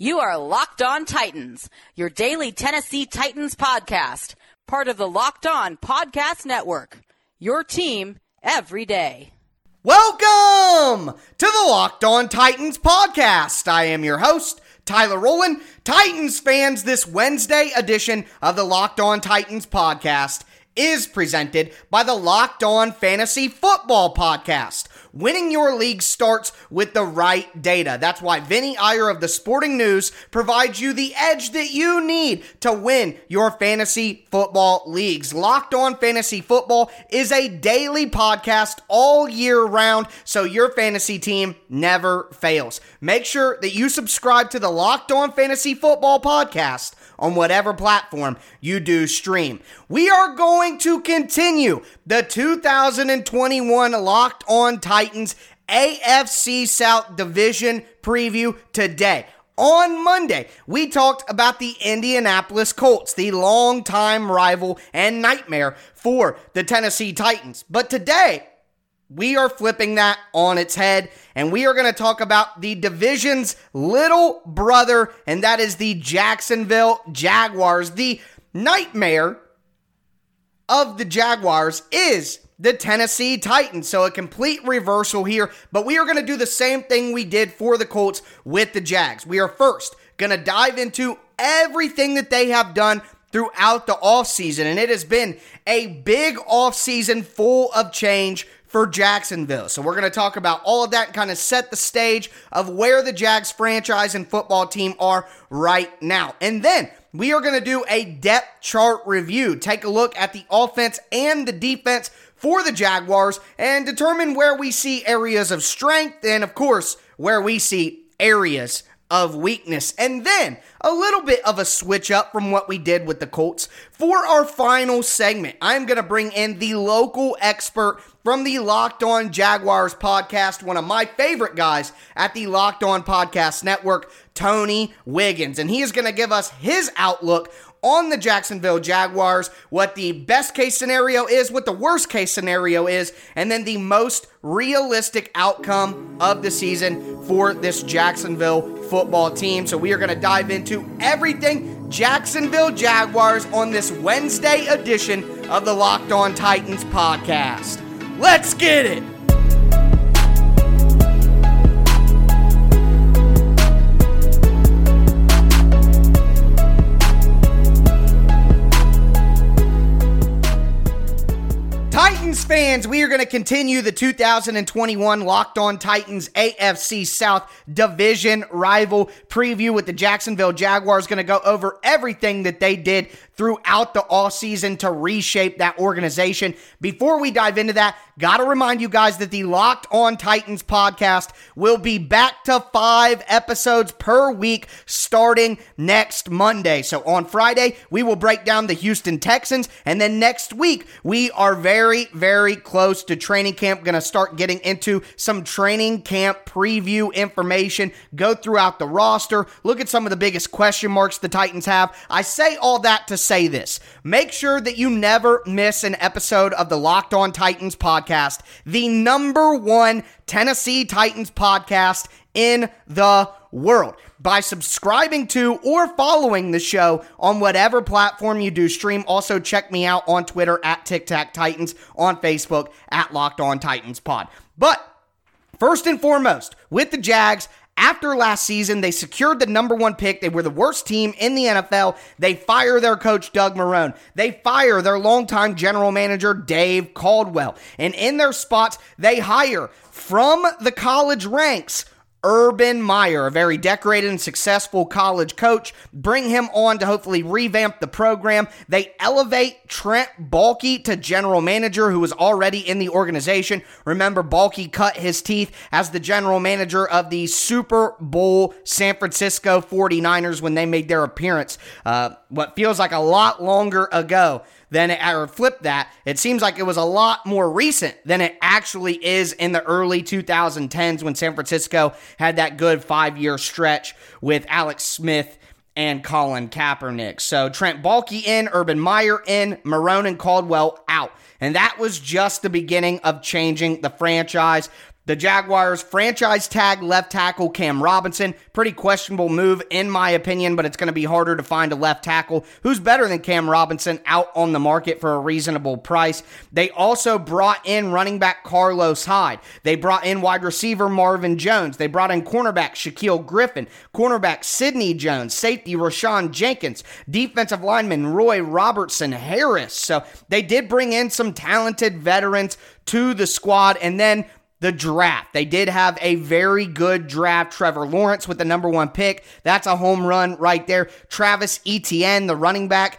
You are Locked On Titans, your daily Tennessee Titans podcast, part of the Locked On Podcast Network. Your team every day. Welcome to the Locked On Titans podcast. I am your host, Tyler Rowland. Titans fans, this Wednesday edition of the Locked On Titans podcast is presented by the Locked On Fantasy Football podcast. Winning your league starts with the right data. That's why Vinny Iyer of the Sporting News provides you the edge that you need to win your fantasy football leagues. Locked On Fantasy Football is a daily podcast all year round, so your fantasy team never fails. Make sure that you subscribe to the Locked On Fantasy Football podcast on whatever platform you do stream. We are going to continue the 2021 Locked On Titans AFC South Division preview today. On Monday, we talked about the Indianapolis Colts, the longtime rival and nightmare for the Tennessee Titans. But today, we are flipping that on its head, and we are going to talk about the division's little brother, and that is the Jacksonville Jaguars. The nightmare of the Jaguars is the Tennessee Titans. So a complete reversal here, but we are going to do the same thing we did for the Colts with the Jags. We are first going to dive into everything that they have done throughout the offseason, and it has been a big offseason full of change for Jacksonville. So we're going to talk about all of that and kind of set the stage of where the Jags franchise and football team are right now. And then we are going to do a depth chart review, take a look at the offense and the defense for the Jaguars and determine where we see areas of strength and, of course, where we see areas of weakness. And then a little bit of a switch up from what we did with the Colts. For our final segment, I'm going to bring in the local expert from the Locked On Jaguars podcast, one of my favorite guys at the Locked On Podcast Network, Tony Wiggins. And he is going to give us his outlook on the Jacksonville Jaguars, what the best case scenario is, what the worst case scenario is, and then the most realistic outcome of the season for this Jacksonville football team. So we are going to dive into everything Jacksonville Jaguars on this Wednesday edition of the Locked On Titans podcast. Let's get it! Titans fans, we are going to continue the 2021 Locked On Titans AFC South Division rival preview with the Jacksonville Jaguars. Going to go over everything that they did throughout the off season to reshape that organization. Before we dive into that, got to remind you guys that the Locked On Titans podcast will be back to five episodes per week starting next Monday. So on Friday, we will break down the Houston Texans, and then next week, we are very, very close to training camp. Going to start getting into some training camp preview information, go throughout the roster, look at some of the biggest question marks the Titans have. I say all that to say this. Make sure that you never miss an episode of the Locked On Titans podcast, the number one Tennessee Titans podcast in the world by subscribing to or following the show on whatever platform you do stream. Also, check me out on Twitter at Tic Tac Titans, on Facebook at Locked On Titans Pod. But first and foremost, with the Jags, after last season, they secured the number one pick. They were the worst team in the NFL. They fire their coach, Doug Marrone. They fire their longtime general manager, Dave Caldwell. And in their spots, they hire from the college ranks Urban Meyer, a very decorated and successful college coach. Bring him on to hopefully revamp the program. They elevate Trent Baalke to general manager, who was already in the organization. Remember, Baalke cut his teeth as the general manager of the Super Bowl San Francisco 49ers when they made their appearance, uh, what feels like a lot longer ago than it, or flip that, it seems like it was a lot more recent than it actually is in the early 2010s when San Francisco had that good five year stretch with Alex Smith and Colin Kaepernick. So Trent Baalke in, Urban Meyer in, Marrone and Caldwell out. And that was just the beginning of changing the franchise. The Jaguars franchise tag left tackle Cam Robinson. Pretty questionable move, in my opinion, but it's going to be harder to find a left tackle who's better than Cam Robinson out on the market for a reasonable price. They also brought in running back Carlos Hyde. They brought in wide receiver Marvin Jones. They brought in cornerback Shaquill Griffin, cornerback Sidney Jones, safety Rayshawn Jenkins, defensive lineman Roy Robertson Harris. So they did bring in some talented veterans to the squad. And then the draft. They did have a very good draft. Trevor Lawrence with the number one pick. That's a home run right there. Travis Etienne, the running back,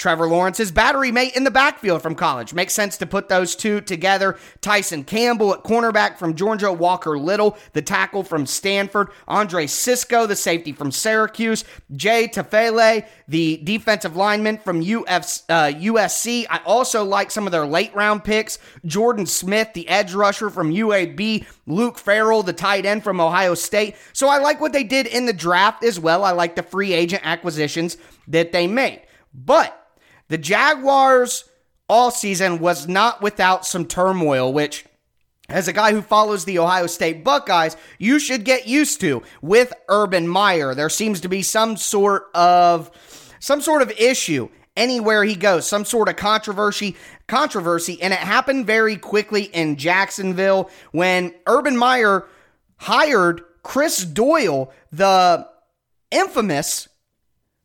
Trevor Lawrence's battery mate in the backfield from college. Makes sense to put those two together. Tyson Campbell at cornerback from Georgia, Walker Little, the tackle from Stanford, Andre Cisco, the safety from Syracuse, Jay Tufele, the defensive lineman from Uf, uh, USC. I also like some of their late round picks. Jordan Smith, the edge rusher from UAB, Luke Farrell, the tight end from Ohio State. So I like what they did in the draft as well. I like the free agent acquisitions that they made. But the Jaguars all season was not without some turmoil, which as a guy who follows the Ohio State Buckeyes, you should get used to with Urban Meyer. There seems to be some sort of some sort of issue anywhere he goes, some sort of controversy, controversy, and it happened very quickly in Jacksonville when Urban Meyer hired Chris Doyle, the infamous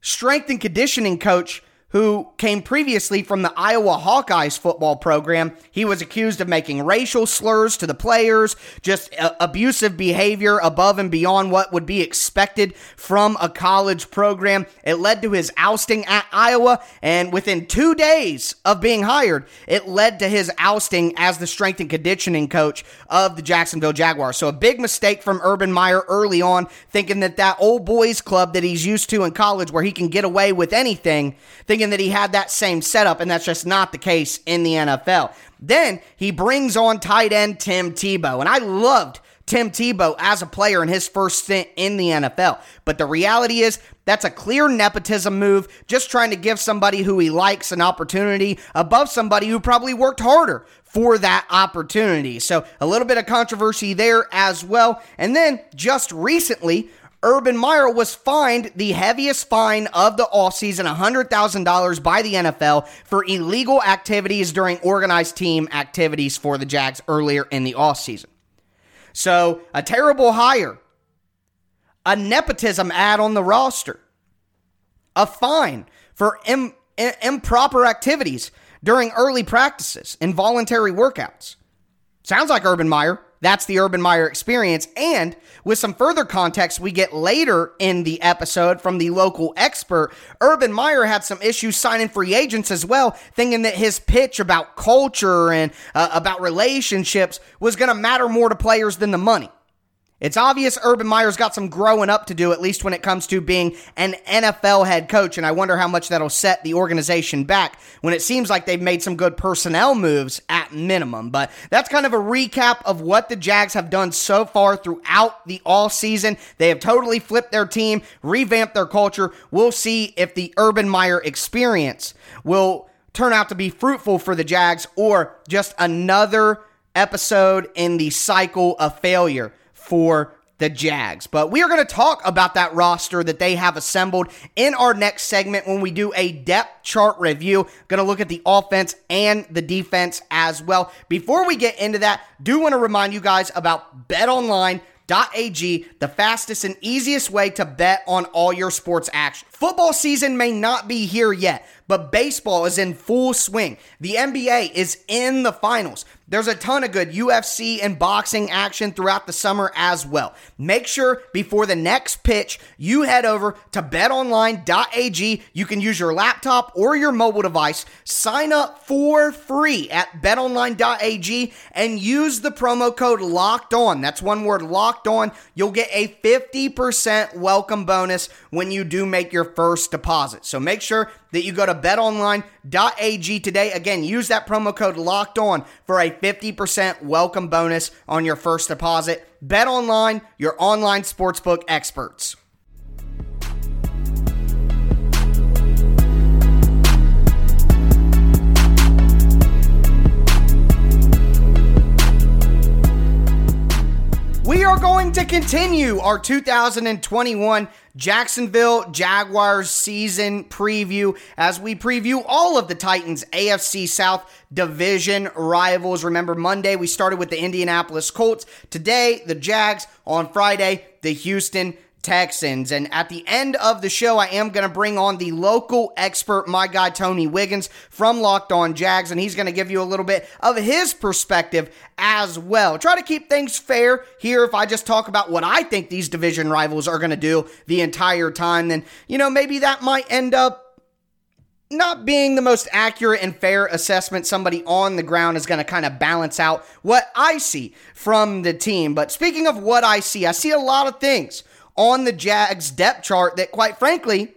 strength and conditioning coach who came previously from the Iowa Hawkeyes football program. He was accused of making racial slurs to the players, just uh, abusive behavior above and beyond what would be expected from a college program. It led to his ousting at Iowa, and within two days of being hired, it led to his ousting as the strength and conditioning coach of the Jacksonville Jaguars. So a big mistake from Urban Meyer early on, thinking that that old boys club that he's used to in college where he can get away with anything, thinking thinking that he had that same setup, and that's just not the case in the NFL. Then he brings on tight end Tim Tebow, and I loved Tim Tebow as a player in his first stint in the NFL. But the reality is, that's a clear nepotism move, just trying to give somebody who he likes an opportunity above somebody who probably worked harder for that opportunity. So a little bit of controversy there as well. And then just recently, Urban Meyer was fined the heaviest fine of the offseason, $100,000 by the NFL for illegal activities during organized team activities for the Jags earlier in the offseason. So, a terrible hire, a nepotism ad on the roster, a fine for Im- improper activities during early practices, involuntary workouts. Sounds like Urban Meyer. That's the Urban Meyer experience. And with some further context we get later in the episode from the local expert, Urban Meyer had some issues signing free agents as well, thinking that his pitch about culture and uh, about relationships was going to matter more to players than the money. It's obvious Urban Meyer's got some growing up to do, at least when it comes to being an NFL head coach, and I wonder how much that'll set the organization back when it seems like they've made some good personnel moves at minimum. But that's kind of a recap of what the Jags have done so far throughout the all season. They have totally flipped their team, revamped their culture. We'll see if the Urban Meyer experience will turn out to be fruitful for the Jags or just another episode in the cycle of failure for the Jags. But we are going to talk about that roster that they have assembled in our next segment when we do a depth chart review. Going to look at the offense and the defense as well. Before we get into that, do want to remind you guys about BetOnline.ag, the fastest and easiest way to bet on all your sports action. Football season may not be here yet, but baseball is in full swing. The NBA is in the finals. There's a ton of good UFC and boxing action throughout the summer as well. Make sure before the next pitch, you head over to betonline.ag. You can use your laptop or your mobile device. Sign up for free at betonline.ag and use the promo code locked on. That's one word locked on. You'll get a 50% welcome bonus when you do make your first deposit. So make sure that you go to betonline.ag today. Again, use that promo code locked on for a 50% welcome bonus on your first deposit. Bet online, your online sportsbook experts. We are going to continue our 2021 Jacksonville Jaguars season preview as we preview all of the Titans AFC South division rivals. Remember, Monday we started with the Indianapolis Colts. Today, the Jags. On Friday, the Houston Texans. And at the end of the show, I am going to bring on the local expert, my guy Tony Wiggins from Locked On Jags, and he's going to give you a little bit of his perspective as well. Try to keep things fair here. If I just talk about what I think these division rivals are going to do the entire time, then, you know, maybe that might end up not being the most accurate and fair assessment, somebody on the ground is going to kind of balance out what I see from the team. But speaking of what I see, I see a lot of things on the Jags depth chart that, quite frankly,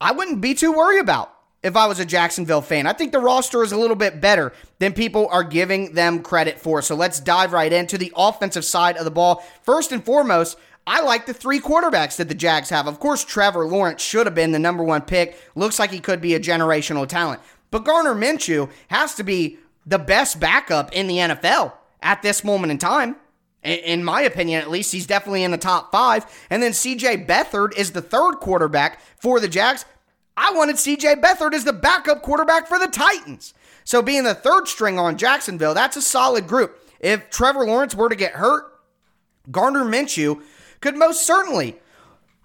I wouldn't be too worried about if I was a Jacksonville fan. I think the roster is a little bit better than people are giving them credit for. So let's dive right into the offensive side of the ball. First and foremost, I like the three quarterbacks that the Jags have. Of course, Trevor Lawrence should have been the number one pick. Looks like he could be a generational talent. But Gardner Minshew has to be the best backup in the NFL at this moment in time. In my opinion, at least, he's definitely in the top five. And then CJ Beathard is the third quarterback for the Jags. I wanted CJ Beathard as the backup quarterback for the Titans. So being the third string on Jacksonville, that's a solid group. If Trevor Lawrence were to get hurt, Gardner Minshew could most certainly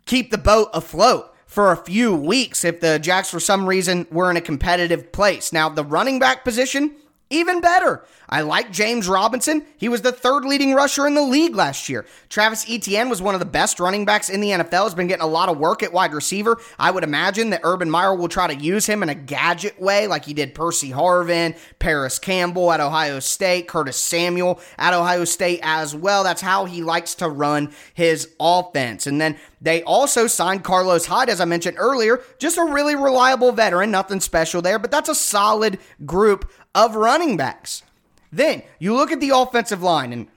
keep the boat afloat for a few weeks if the Jacks, for some reason, were in a competitive place. Now, the running back position, even better. I like James Robinson. He was the third leading rusher in the league last year. Travis Etienne was one of the best running backs in the NFL, has been getting a lot of work at wide receiver. I would imagine that Urban Meyer will try to use him in a gadget way, like he did Percy Harvin, Parris Campbell at Ohio State, Curtis Samuel at Ohio State as well. That's how he likes to run his offense. And then they also signed Carlos Hyde, as I mentioned earlier, just a really reliable veteran, nothing special there, but that's a solid group of running backs. Then you look at the offensive line, and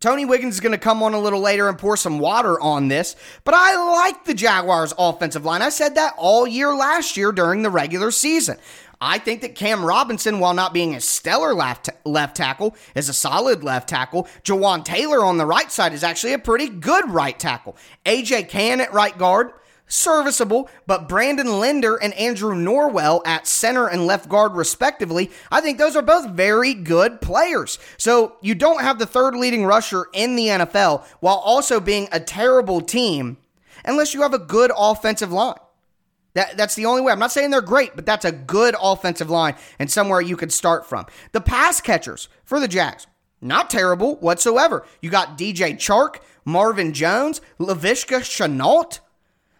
Tony Wiggins is going to come on a little later and pour some water on this, but I like the Jaguars' offensive line. I said that all year last year during the regular season. I think that Cam Robinson, while not being a stellar left, left tackle, is a solid left tackle. Jawaan Taylor on the right side is actually a pretty good right tackle. AJ Cann at right guard serviceable, but Brandon Linder and Andrew Norwell at center and left guard, respectively, I think those are both very good players. So you don't have the third leading rusher in the NFL while also being a terrible team unless you have a good offensive line. That, that's the only way. I'm not saying they're great, but that's a good offensive line and somewhere you could start from. The pass catchers for the Jags, not terrible whatsoever. You got DJ Chark, Marvin Jones, Laviska Shenault.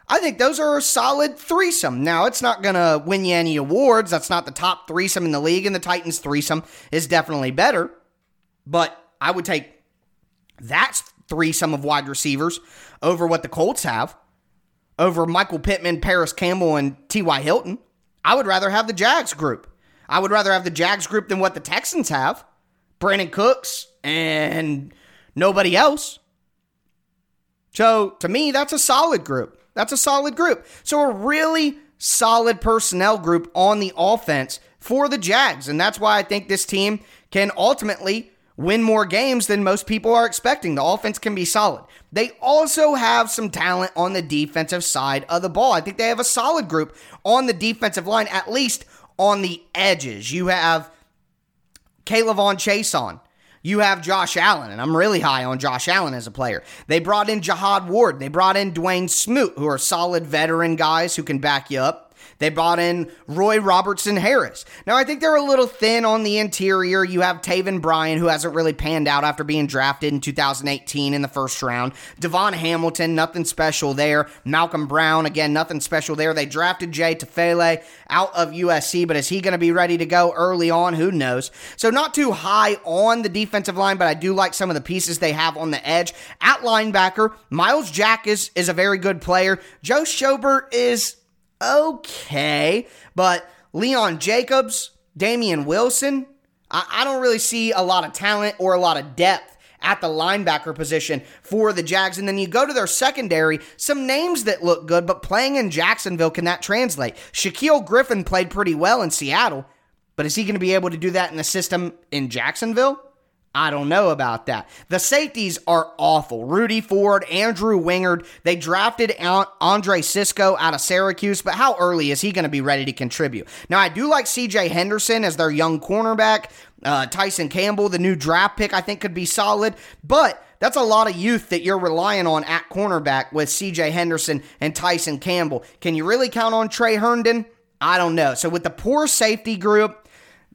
I think those are a solid threesome. Now, it's not going to win you any awards. That's not the top threesome in the league, and the Titans threesome is definitely better. But I would take that threesome of wide receivers over what the Colts have, over Michael Pittman, Parris Campbell, and T.Y. Hilton. I would rather have the Jags group. I would rather have the Jags group than what the Texans have. Brandin Cooks and nobody else. So to me, that's a solid group. That's a solid group. So a really solid personnel group on the offense for the Jags. And that's why I think this team can ultimately win more games than most people are expecting. The offense can be solid. They also have some talent on the defensive side of the ball. I think they have a solid group on the defensive line, at least on the edges. You have K'Lavon Chaisson. You have Josh Allen, and I'm really high on Josh Allen as a player. They brought in Jihad Ward. They brought in Dawuane Smoot, who are solid veteran guys who can back you up. They brought in Roy Robertson Harris. Now, I think they're a little thin on the interior. You have Taven Bryan, who hasn't really panned out after being drafted in 2018 in the first round. DaVon Hamilton, nothing special there. Malcolm Brown, again, nothing special there. They drafted Jay Tufele out of USC, but is he going to be ready to go early on? Who knows? So, not too high on the defensive line, but I do like some of the pieces they have on the edge. At linebacker, Myles Jack is, is a very good player. Joe Schobert is okay. But Leon Jacobs, Damien Wilson, I, I don't really see a lot of talent or a lot of depth at the linebacker position for the Jags. And then you go to their secondary, some names that look good, but playing in Jacksonville, can that translate? Shaquill Griffin played pretty well in Seattle, but is he going to be able to do that in the system in Jacksonville? I don't know about that. The safeties are awful. Rudy Ford, Andrew Wingard, they drafted Andre Cisco out of Syracuse, but how early is he going to be ready to contribute? Now, I do like CJ Henderson as their young cornerback. Uh, Tyson Campbell, the new draft pick, I think could be solid, but that's a lot of youth that you're relying on at cornerback with CJ Henderson and Tyson Campbell. Can you really count on Tre Herndon? I don't know. So with the poor safety group,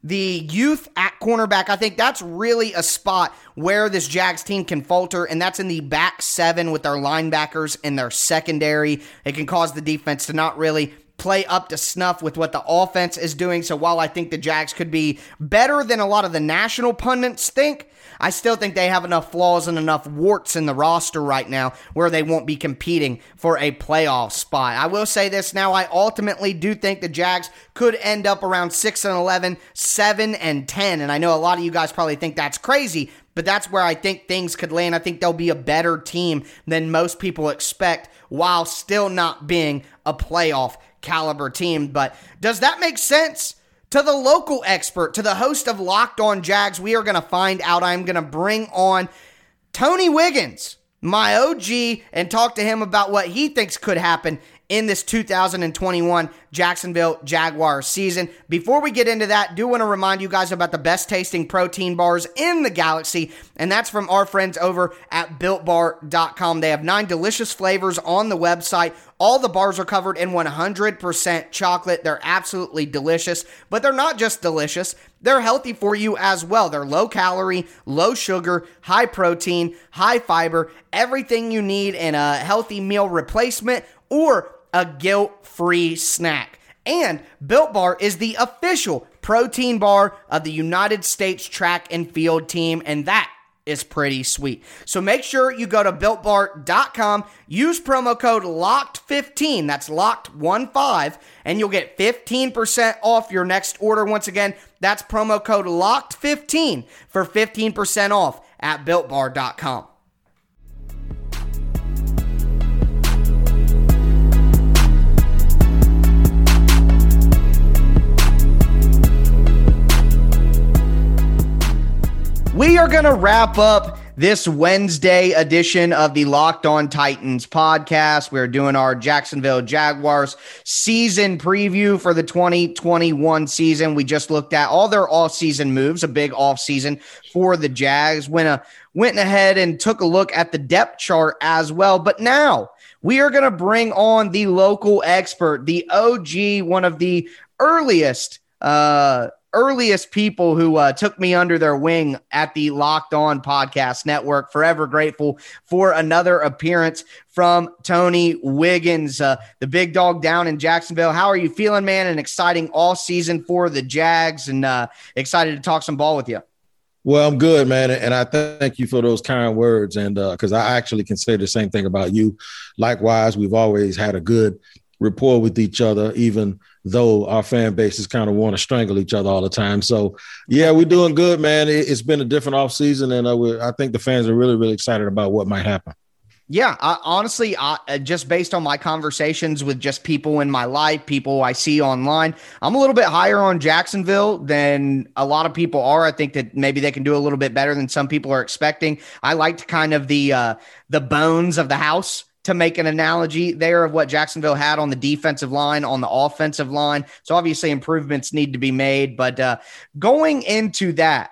the youth at cornerback, I think that's really a spot where this Jags team can falter, and that's in the back seven with their linebackers and their secondary. It can cause the defense to not really play up to snuff with what the offense is doing. So while I think the Jags could be better than a lot of the national pundits think, I still think they have enough flaws and enough warts in the roster right now where they won't be competing for a playoff spot. I will say this now, I ultimately do think the Jags could end up around 6 and 11, 7 and 10. And I know a lot of you guys probably think that's crazy, but that's where I think things could land. I think they'll be a better team than most people expect while still not being a playoff caliber team. But does that make sense? To the local expert, to the host of Locked On Jags, we are going to find out. I'm going to bring on Tony Wiggins, my OG, and talk to him about what he thinks could happen in this 2021 Jacksonville Jaguars season. Before we get into that, do want to remind you guys about the best tasting protein bars in the galaxy, and that's from our friends over at builtbar.com. They have nine delicious flavors on the website. All the bars are covered in 100% chocolate. They're absolutely delicious, but they're not just delicious. They're healthy for you as well. They're low calorie, low sugar, high protein, high fiber, everything you need in a healthy meal replacement or a guilt free snack. And Built Bar is the official protein bar of the United States track and field team, and that is pretty sweet. So make sure you go to builtbar.com, use promo code LOCKED15, that's locked15, and you'll get 15% off your next order. Once again, that's promo code LOCKED15 for 15% off at builtbar.com. We are going to wrap up this Wednesday edition of the Locked On Titans podcast. We're doing our Jacksonville Jaguars season preview for the 2021 season. We just looked at all their off-season moves, a big off-season for the Jags. Went, a, went ahead and took a look at the depth chart as well. But now we are going to bring on the local expert, the OG, one of the earliest uh, earliest people who uh, took me under their wing at the Locked On Podcast Network. Forever grateful for another appearance from Tony Wiggins, uh, the big dog down in Jacksonville. How are you feeling, man? An exciting all season for the Jags, and uh, excited to talk some ball with you. Well, I'm good, man, and I thank you for those kind words. And because uh, I actually can say the same thing about you. Likewise, we've always had a good rapport with each other, even though our fan bases kind of want to strangle each other all the time. So, yeah, we're doing good, man. It, has been a different off season, and uh, I think the fans are really, really excited about what might happen. Yeah, I, honestly, I, uh, just based on my conversations with just people in my life, people I see online, I'm a little bit higher on Jacksonville than a lot of people are. I think that maybe they can do a little bit better than some people are expecting. I liked kind of the uh, the bones of the house to make an analogy there of what Jacksonville had on the defensive line, on the offensive line. So obviously improvements need to be made. But uh, going into that,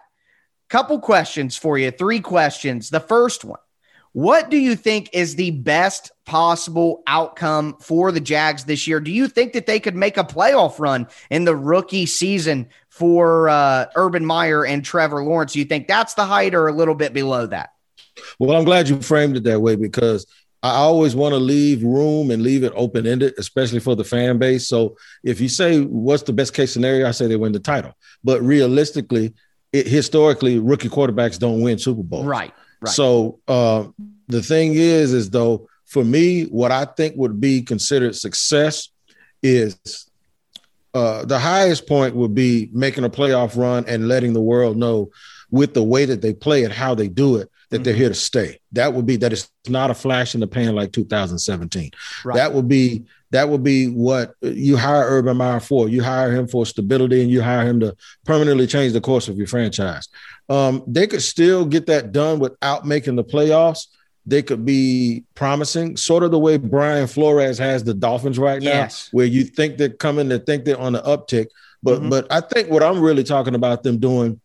couple questions for you, three questions. The first one. What do you think is the best possible outcome for the Jags this year? Do you think that they could make a playoff run in the rookie season for uh, Urban Meyer and Trevor Lawrence? Do you think that's the height or a little bit below that? Well, I'm glad you framed it that way because I always want to leave room and leave it open ended, especially for the fan base. So if you say what's the best case scenario, I say they win the title. But realistically, it, historically, rookie quarterbacks don't win Super Bowls. Right. Right. So uh, the thing is, is though for me, what I think would be considered success is uh, the highest point would be making a playoff run and letting the world know with the way that they play and how they do it that mm-hmm. they're here to stay. That would be that it's not a flash in the pan like 2017. Right. That would be that would be what you hire Urban Meyer for. You hire him for stability and you hire him to permanently change the course of your franchise. Um, they could still get that done without making the playoffs. They could be promising, sort of the way Brian Flores has the Dolphins right now, yes. where you think they're coming to think they're on the uptick. But mm-hmm. but I think what I'm really talking about them doing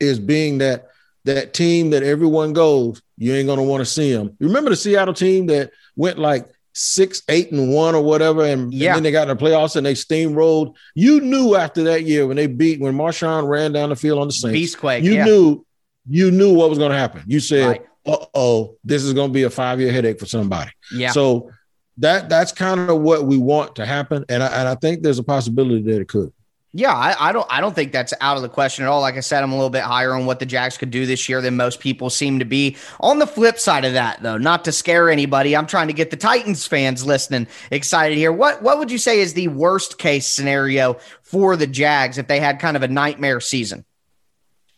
is being that that team that everyone goes, you ain't gonna want to see them. You remember the Seattle team that went like six, eight, and one or whatever, and, yeah. and then they got in the playoffs and they steamrolled. You knew after that year when they beat when Marshawn ran down the field on the Saints, Beastquake, you yeah. knew you knew what was going to happen. You said, right. "Uh oh, this is going to be a five year headache for somebody." Yeah. So that that's kind of what we want to happen, and I, and I think there's a possibility that it could. Yeah, I, I, don't I don't think that's out of the question at all. Like I said, I'm a little bit higher on what the Jags could do this year than most people seem to be. On the flip side of that, though, not to scare anybody, I'm trying to get the Titans fans listening excited here. What what would you say is the worst case scenario for the Jags if they had kind of a nightmare season?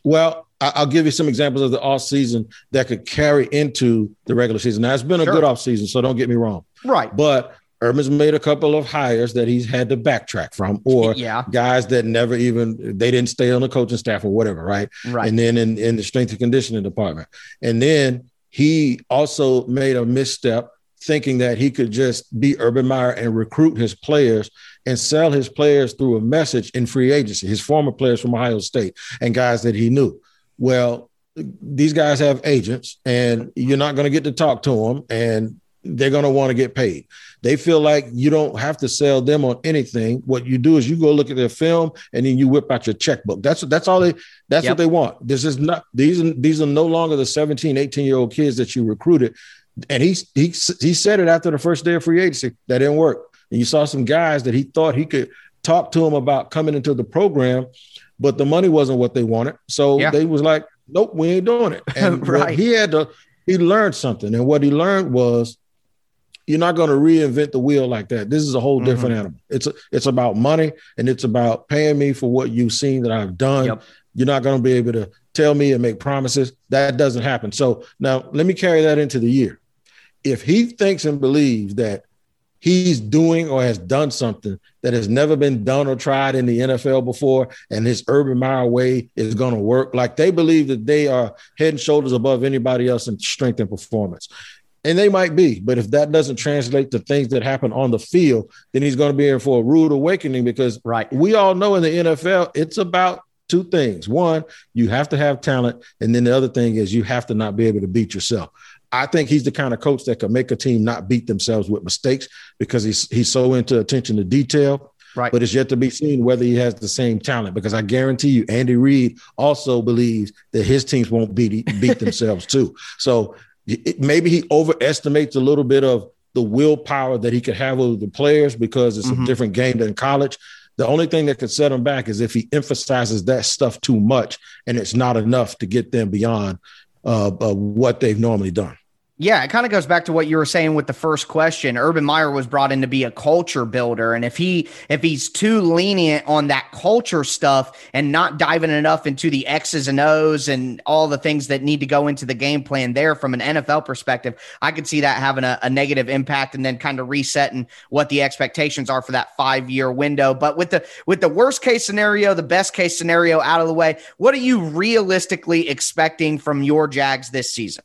Well, I'll give you some examples of the off season that could carry into the regular season. Now it's been a sure. good off season, so don't get me wrong. Right. But Urban's made a couple of hires that he's had to backtrack from, or yeah. guys that never even they didn't stay on the coaching staff or whatever, right? Right. And then in, in the strength and conditioning department. And then he also made a misstep thinking that he could just be Urban Meyer and recruit his players and sell his players through a message in free agency, his former players from Ohio State and guys that he knew. Well, these guys have agents and you're not going to get to talk to them and they're going to want to get paid. They feel like you don't have to sell them on anything. What you do is you go look at their film and then you whip out your checkbook. That's that's all they that's yep. what they want. This is not these are, these are no longer the 17, 18 year old kids that you recruited. And he he he said it after the first day of free agency that didn't work. And you saw some guys that he thought he could talk to them about coming into the program, but the money wasn't what they wanted. So yeah. they was like, nope, we ain't doing it. And right. he had to he learned something. And what he learned was you're not going to reinvent the wheel like that. This is a whole different mm-hmm. animal. It's a, it's about money and it's about paying me for what you've seen that I've done. Yep. You're not going to be able to tell me and make promises. That doesn't happen. So now let me carry that into the year. If he thinks and believes that he's doing or has done something that has never been done or tried in the NFL before, and his Urban Meyer way is going to work. Like they believe that they are head and shoulders above anybody else in strength and performance and they might be, but if that doesn't translate to things that happen on the field, then he's going to be in for a rude awakening because right. we all know in the NFL, it's about two things. One, you have to have talent, and then the other thing is you have to not be able to beat yourself. I think he's the kind of coach that can make a team not beat themselves with mistakes because he's he's so into attention to detail. Right. But it's yet to be seen whether he has the same talent because I guarantee you, Andy Reid also believes that his teams won't beat beat themselves too. So it, maybe he overestimates a little bit of the willpower that he could have over the players because it's mm-hmm. a different game than college. The only thing that could set him back is if he emphasizes that stuff too much and it's not enough to get them beyond uh, uh, what they've normally done. Yeah, it kind of goes back to what you were saying with the first question. Urban Meyer was brought in to be a culture builder, and if he if he's too lenient on that culture stuff and not diving enough into the X's and O's and all the things that need to go into the game plan there from an NFL perspective, I could see that having a, a negative impact and then kind of resetting what the expectations are for that five year window. But with the with the worst case scenario, the best case scenario out of the way, what are you realistically expecting from your Jags this season?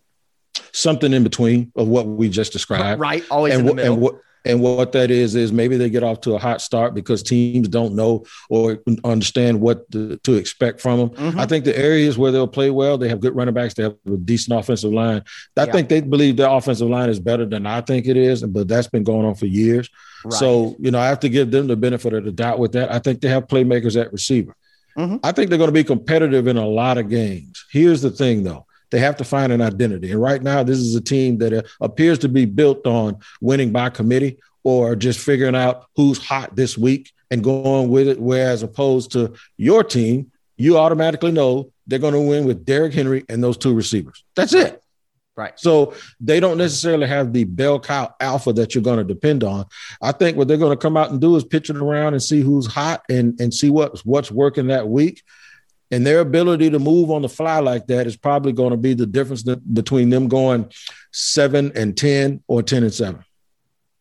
Something in between of what we just described. Right. Always and, in the middle. And what, and what that is is maybe they get off to a hot start because teams don't know or understand what to, to expect from them. Mm-hmm. I think the areas where they'll play well, they have good running backs, they have a decent offensive line. I yeah. think they believe their offensive line is better than I think it is, but that's been going on for years. Right. So you know, I have to give them the benefit of the doubt with that. I think they have playmakers at receiver. Mm-hmm. I think they're going to be competitive in a lot of games. Here's the thing, though. They have to find an identity. And right now, this is a team that uh, appears to be built on winning by committee or just figuring out who's hot this week and going with it. Whereas opposed to your team, you automatically know they're going to win with Derrick Henry and those two receivers. That's it. Right. So they don't necessarily have the bell cow alpha that you're going to depend on. I think what they're going to come out and do is pitch it around and see who's hot and and see what's what's working that week And their ability to move on the fly like that is probably going to be the difference between them going seven and 10 or 10 and seven.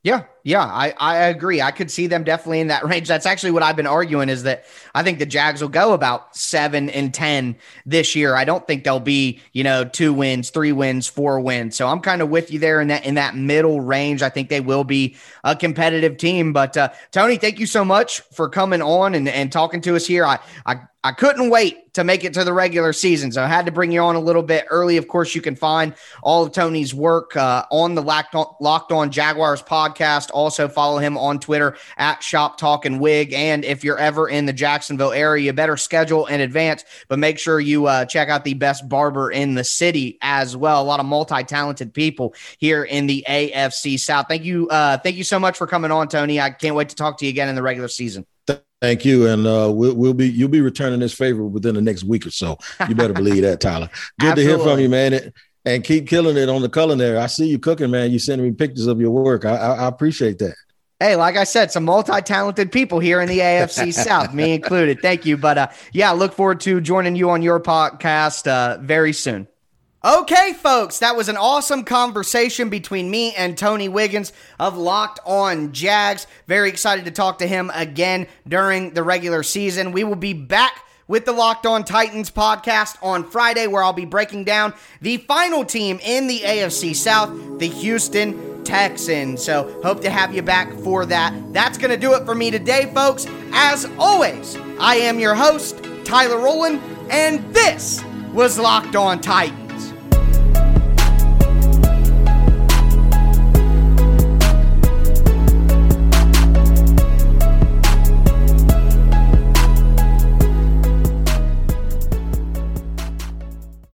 Yeah, yeah, I, I agree. I could see them definitely in that range. That's actually what I've been arguing is that I think the Jags will go about seven and 10 this year. I don't think they'll be, you know, two wins, three wins, four wins. So I'm kind of with you there in that, in that middle range. I think they will be a competitive team. But uh, Tony, thank you so much for coming on and, and talking to us here. I, I I couldn't wait to make it to the regular season, so I had to bring you on a little bit early. Of course, you can find all of Tony's work uh, on the Locked on, Locked on Jaguars podcast. Also, follow him on Twitter at Shop Talking Wig. And if you're ever in the Jacksonville area, you better schedule in advance, but make sure you uh, check out the best barber in the city as well. A lot of multi-talented people here in the AFC South. Thank you, uh, thank you so much for coming on, Tony. I can't wait to talk to you again in the regular season. Thank you, and uh, we'll, we'll be you'll be returning this favor within the next week or so. You better believe that, Tyler. Good to hear from you, man, and, and keep killing it on the culinary. I see you cooking, man. You sending me pictures of your work. I, I, I appreciate that. Hey, like I said, some multi-talented people here in the AFC South, me included. Thank you, but uh, yeah, look forward to joining you on your podcast uh, very soon. Okay, folks, that was an awesome conversation between me and Tony Wiggins of Locked On Jags. Very excited to talk to him again during the regular season. We will be back with the Locked On Titans podcast on Friday, where I'll be breaking down the final team in the AFC South, the Houston Texans. So, hope to have you back for that. That's going to do it for me today, folks. As always, I am your host, Tyler Rowland, and this was Locked On Titans.